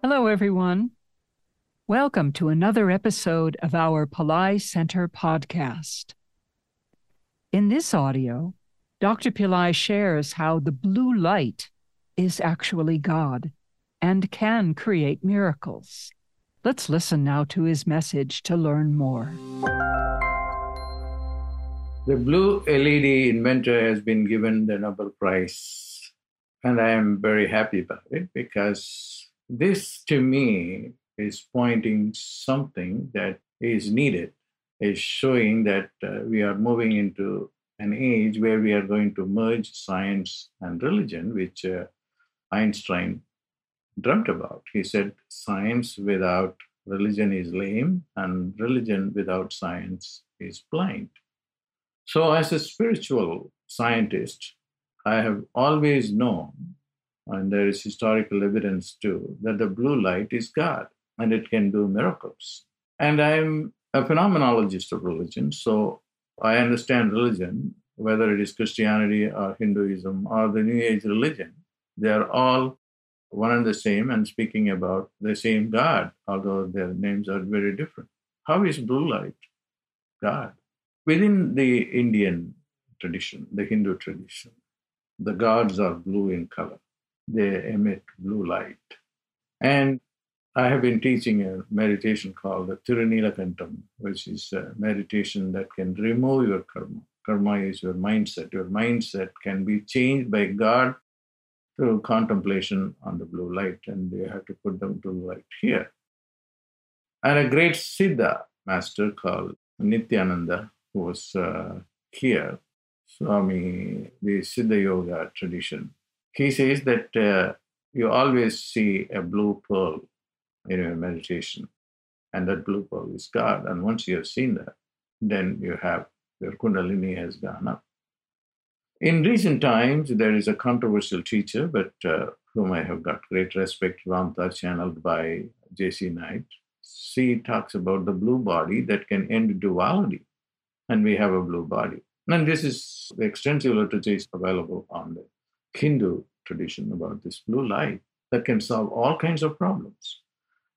Hello, everyone. Welcome to another episode of our Pillai Center podcast. In this audio, Dr. Pillai shares how the blue light is actually God and can create miracles. Let's listen now to his message to learn more. The blue LED inventor has been given the Nobel Prize, and I am very happy about it because this to me is pointing something that is needed, is showing that uh, we are moving into an age where we are going to merge science and religion, which uh, Einstein dreamt about. He said, Science without religion is lame, and religion without science is blind. So, as a spiritual scientist, I have always known, and there is historical evidence too, that the blue light is God and it can do miracles. And I'm a phenomenologist of religion, so I understand religion, whether it is Christianity or Hinduism or the New Age religion. They are all one and the same and speaking about the same God, although their names are very different. How is blue light God? Within the Indian tradition, the Hindu tradition, the gods are blue in color. They emit blue light. And I have been teaching a meditation called the Tirunelakantam, which is a meditation that can remove your karma. Karma is your mindset. Your mindset can be changed by God through contemplation on the blue light, and you have to put the blue light here. And a great Siddha master called Nityananda, who was uh, here, Swami, the Siddha Yoga tradition, he says that uh, you always see a blue pearl in your meditation. And that blue pearl is God. And once you have seen that, then you have your Kundalini has gone up. In recent times, there is a controversial teacher, but uh, whom I have got great respect, Ramtha, channeled by J.Z. Knight. She talks about the blue body that can end duality, and we have a blue body. And this is the extensive literature is available on the Hindu tradition about this blue light that can solve all kinds of problems.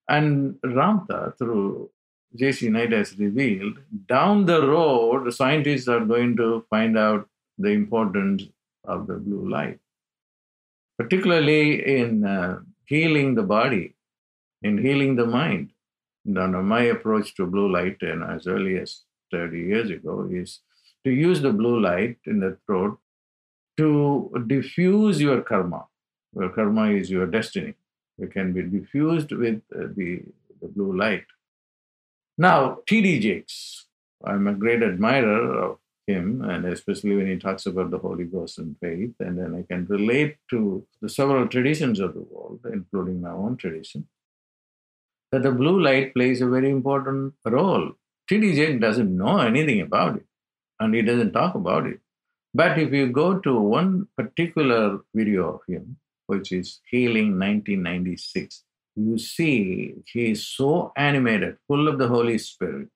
And Ramtha, through J.Z. Knight, has revealed down the road, scientists are going to find out the importance of the blue light, particularly in uh, healing the body, in healing the mind. Now, my approach to blue light, and as early as 30 years ago, is to use the blue light in the throat to diffuse your karma. Your karma is your destiny. It can be diffused with uh, the, the blue light. Now, T.D. Jakes, I'm a great admirer of him, and especially when he talks about the Holy Ghost and faith, and then I can relate to the several traditions of the world, including my own tradition, that the blue light plays a very important role. T.D. Jakes doesn't know anything about it, and he doesn't talk about it. But if you go to one particular video of him, which is Healing 1996, you see he is so animated, full of the Holy Spirit.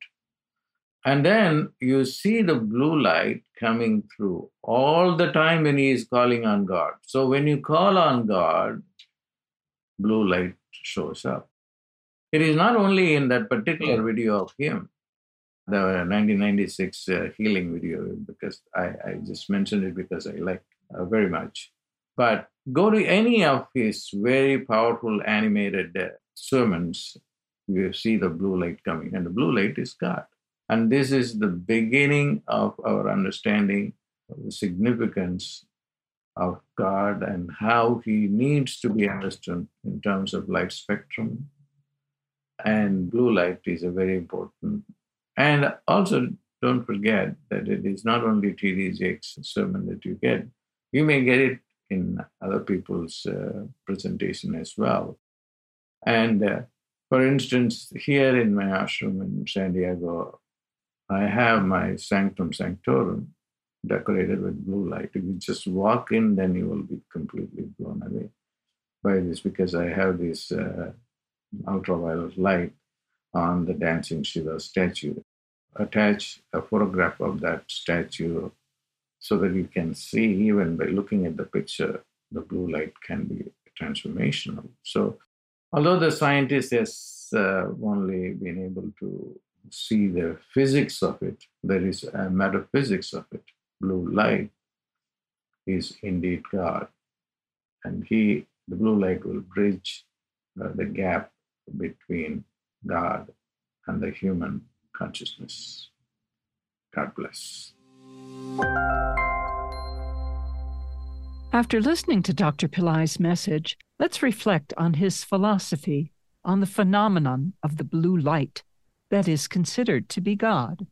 And then you see the blue light coming through all the time when he is calling on God. So when you call on God, blue light shows up. It is not only in that particular hmm. video of him, the 1996 uh, healing video, because I, I, just mentioned it because I like uh, very much. But go to any of his very powerful animated uh, sermons, you see the blue light coming, and the blue light is God. And this is the beginning of our understanding of the significance of God and how He needs to be understood in terms of light spectrum. And blue light is a very important. And also, don't forget that it is not only T.D. Jakes' sermon that you get, you may get it in other people's uh, presentation as well. And uh, for instance, here in my ashram in San Diego, I have my sanctum sanctorum decorated with blue light. If you just walk in, then you will be completely blown away by this because I have this uh, ultraviolet light on the dancing Shiva statue. Attach a photograph of that statue so that you can see, even by looking at the picture, the blue light can be transformational. So, although the scientist has uh, only been able to see the physics of it, there is a metaphysics of it. Blue light is indeed God. And he, the blue light, will bridge uh, the gap between God and the human consciousness. God bless. After listening to Dr. Pillai's message, let's reflect on his philosophy on the phenomenon of the blue light that is considered to be God.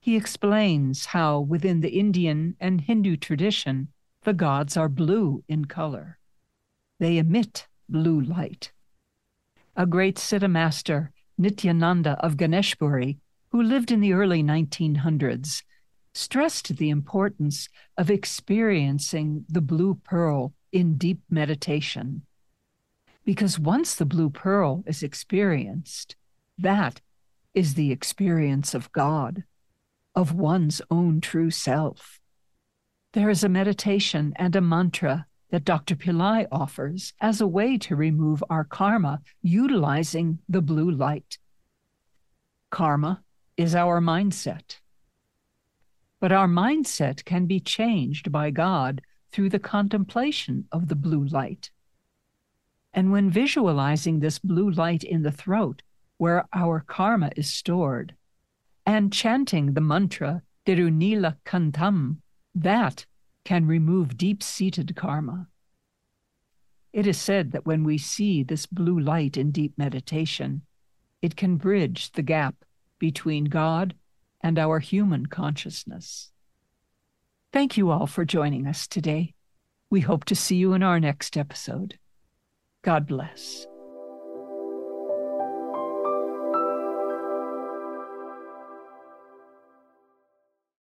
He explains how, within the Indian and Hindu tradition, the gods are blue in color. They emit blue light. A great Siddha master, Nityananda of Ganeshpuri, who lived in the early 1900s, stressed the importance of experiencing the blue pearl in deep meditation. Because once the blue pearl is experienced, that is the experience of God, of one's own true self. There is a meditation and a mantra that Dr. Pillai offers as a way to remove our karma utilizing the blue light. Karma is our mindset. But our mindset can be changed by God through the contemplation of the blue light. And when visualizing this blue light in the throat, where our karma is stored, and chanting the mantra Tirunila Kantam, that can remove deep seated karma. It is said that when we see this blue light in deep meditation, it can bridge the gap between God and our human consciousness. Thank you all for joining us today. We hope to see you in our next episode. God bless.